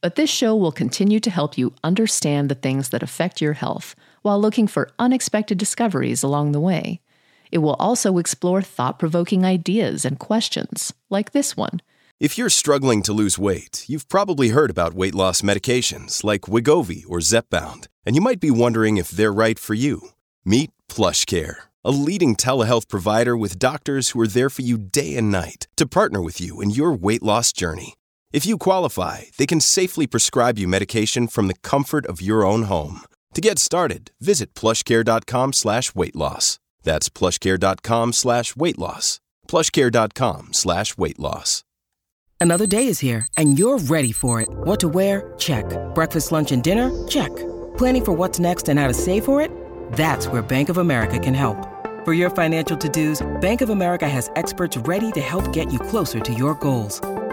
But this show will continue to help you understand the things that affect your health while looking for unexpected discoveries along the way. It will also explore thought provoking ideas and questions, like this one. If you're struggling to lose weight, you've probably heard about weight loss medications like Wegovy or Zepbound, and you might be wondering if they're right for you. Meet PlushCare, a leading telehealth provider with doctors who are there for you day and night to partner with you in your weight loss journey. If you qualify, they can safely prescribe you medication from the comfort of your own home. To get started, visit plushcare.com slash weight loss. That's plushcare.com slash weight loss. Plushcare.com slash weight loss. Another day is here, and you're ready for it. What to wear? Check. Breakfast, lunch, and dinner? Check. Planning for what's next and how to save for it? That's where Bank of America can help. For your financial to-dos, Bank of America has experts ready to help get you closer to your goals.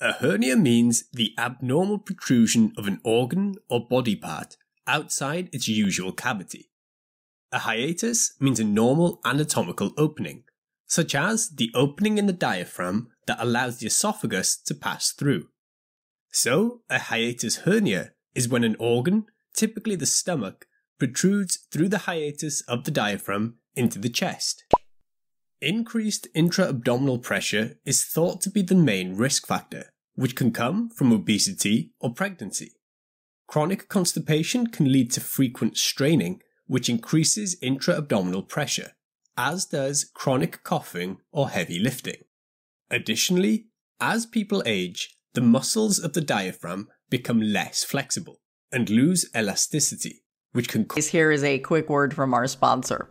A hernia means the abnormal protrusion of an organ or body part outside its usual cavity. A hiatus means a normal anatomical opening, such as the opening in the diaphragm that allows the esophagus to pass through. So, a hiatus hernia is when an organ, typically the stomach, protrudes through the hiatus of the diaphragm into the chest. Increased intra-abdominal pressure is thought to be the main risk factor, which can come from obesity or pregnancy. Chronic constipation can lead to frequent straining, which increases intra-abdominal pressure, as does chronic coughing or heavy lifting. Additionally, as people age, the muscles of the diaphragm become less flexible and lose elasticity, which can Here is a quick word from our sponsor.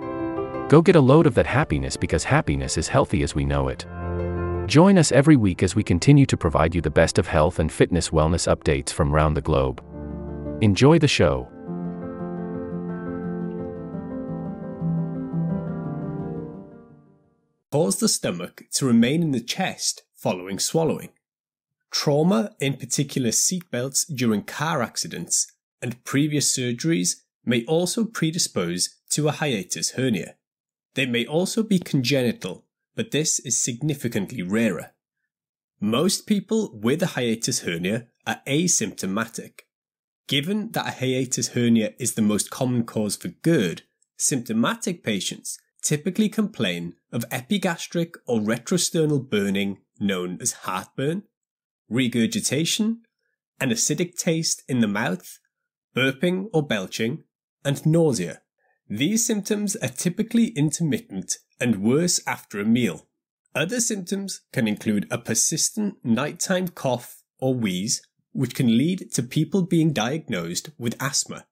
Go get a load of that happiness because happiness is healthy as we know it. Join us every week as we continue to provide you the best of health and fitness wellness updates from around the globe. Enjoy the show. cause the stomach to remain in the chest following swallowing. Trauma, in particular seatbelts during car accidents and previous surgeries, may also predispose to a hiatus hernia. They may also be congenital, but this is significantly rarer. Most people with a hiatus hernia are asymptomatic. Given that a hiatus hernia is the most common cause for GERD, symptomatic patients typically complain of epigastric or retrosternal burning known as heartburn, regurgitation, an acidic taste in the mouth, burping or belching, and nausea. These symptoms are typically intermittent and worse after a meal. Other symptoms can include a persistent nighttime cough or wheeze, which can lead to people being diagnosed with asthma.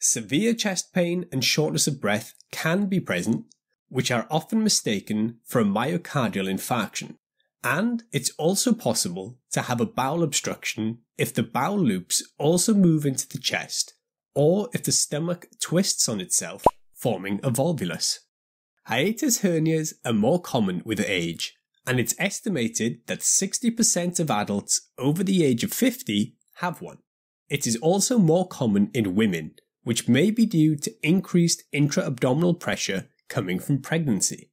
Severe chest pain and shortness of breath can be present, which are often mistaken for a myocardial infarction. And it's also possible to have a bowel obstruction if the bowel loops also move into the chest or if the stomach twists on itself, forming a volvulus. Hiatus hernias are more common with age, and it's estimated that 60% of adults over the age of 50 have one. It is also more common in women, which may be due to increased intra-abdominal pressure coming from pregnancy.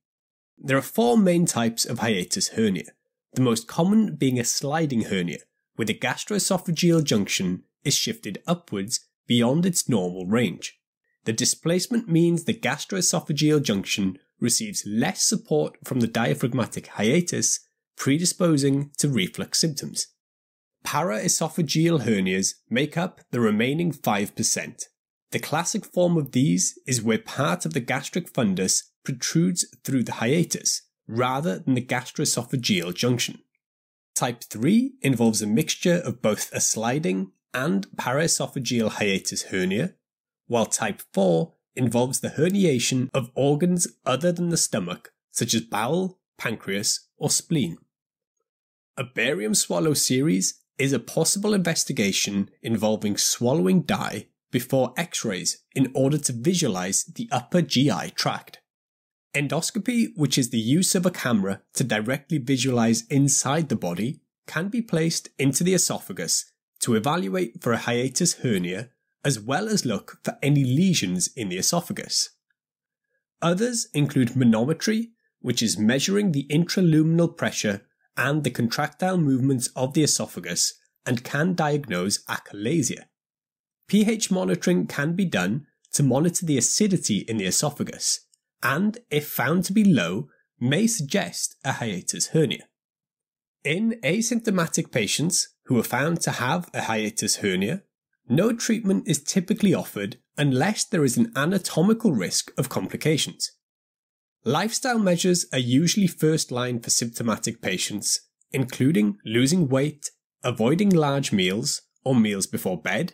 There are four main types of hiatus hernia, the most common being a sliding hernia, where the gastroesophageal junction is shifted upwards beyond its normal range. The displacement means the gastroesophageal junction receives less support from the diaphragmatic hiatus, predisposing to reflux symptoms. Paraesophageal hernias make up the remaining 5%. The classic form of these is where part of the gastric fundus protrudes through the hiatus, rather than the gastroesophageal junction. Type 3 involves a mixture of both a sliding and paraesophageal hiatus hernia, while type 4 involves the herniation of organs other than the stomach, such as bowel, pancreas, or spleen. A barium swallow series is a possible investigation involving swallowing dye before x rays in order to visualize the upper GI tract. Endoscopy, which is the use of a camera to directly visualize inside the body, can be placed into the esophagus to evaluate for a hiatus hernia as well as look for any lesions in the esophagus. Others include manometry, which is measuring the intraluminal pressure and the contractile movements of the esophagus and can diagnose achalasia. pH monitoring can be done to monitor the acidity in the esophagus, and if found to be low, may suggest a hiatus hernia. In asymptomatic patients who are found to have a hiatus hernia, no treatment is typically offered unless there is an anatomical risk of complications. Lifestyle measures are usually first line for symptomatic patients, including losing weight, avoiding large meals or meals before bed,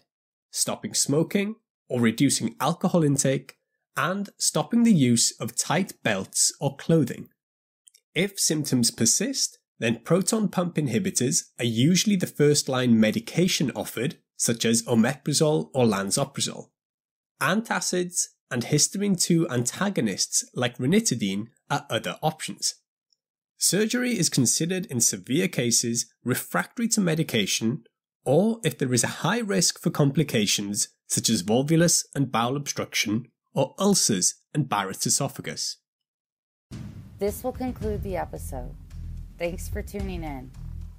stopping smoking or reducing alcohol intake, and stopping the use of tight belts or clothing. If symptoms persist, then proton pump inhibitors are usually the first line medication offered, such as omeprazole or lansoprazole. Antacids and histamine 2 antagonists like ranitidine are other options. Surgery is considered in severe cases refractory to medication or if there is a high risk for complications such as volvulus and bowel obstruction or ulcers and Barrett's esophagus. This will conclude the episode. Thanks for tuning in.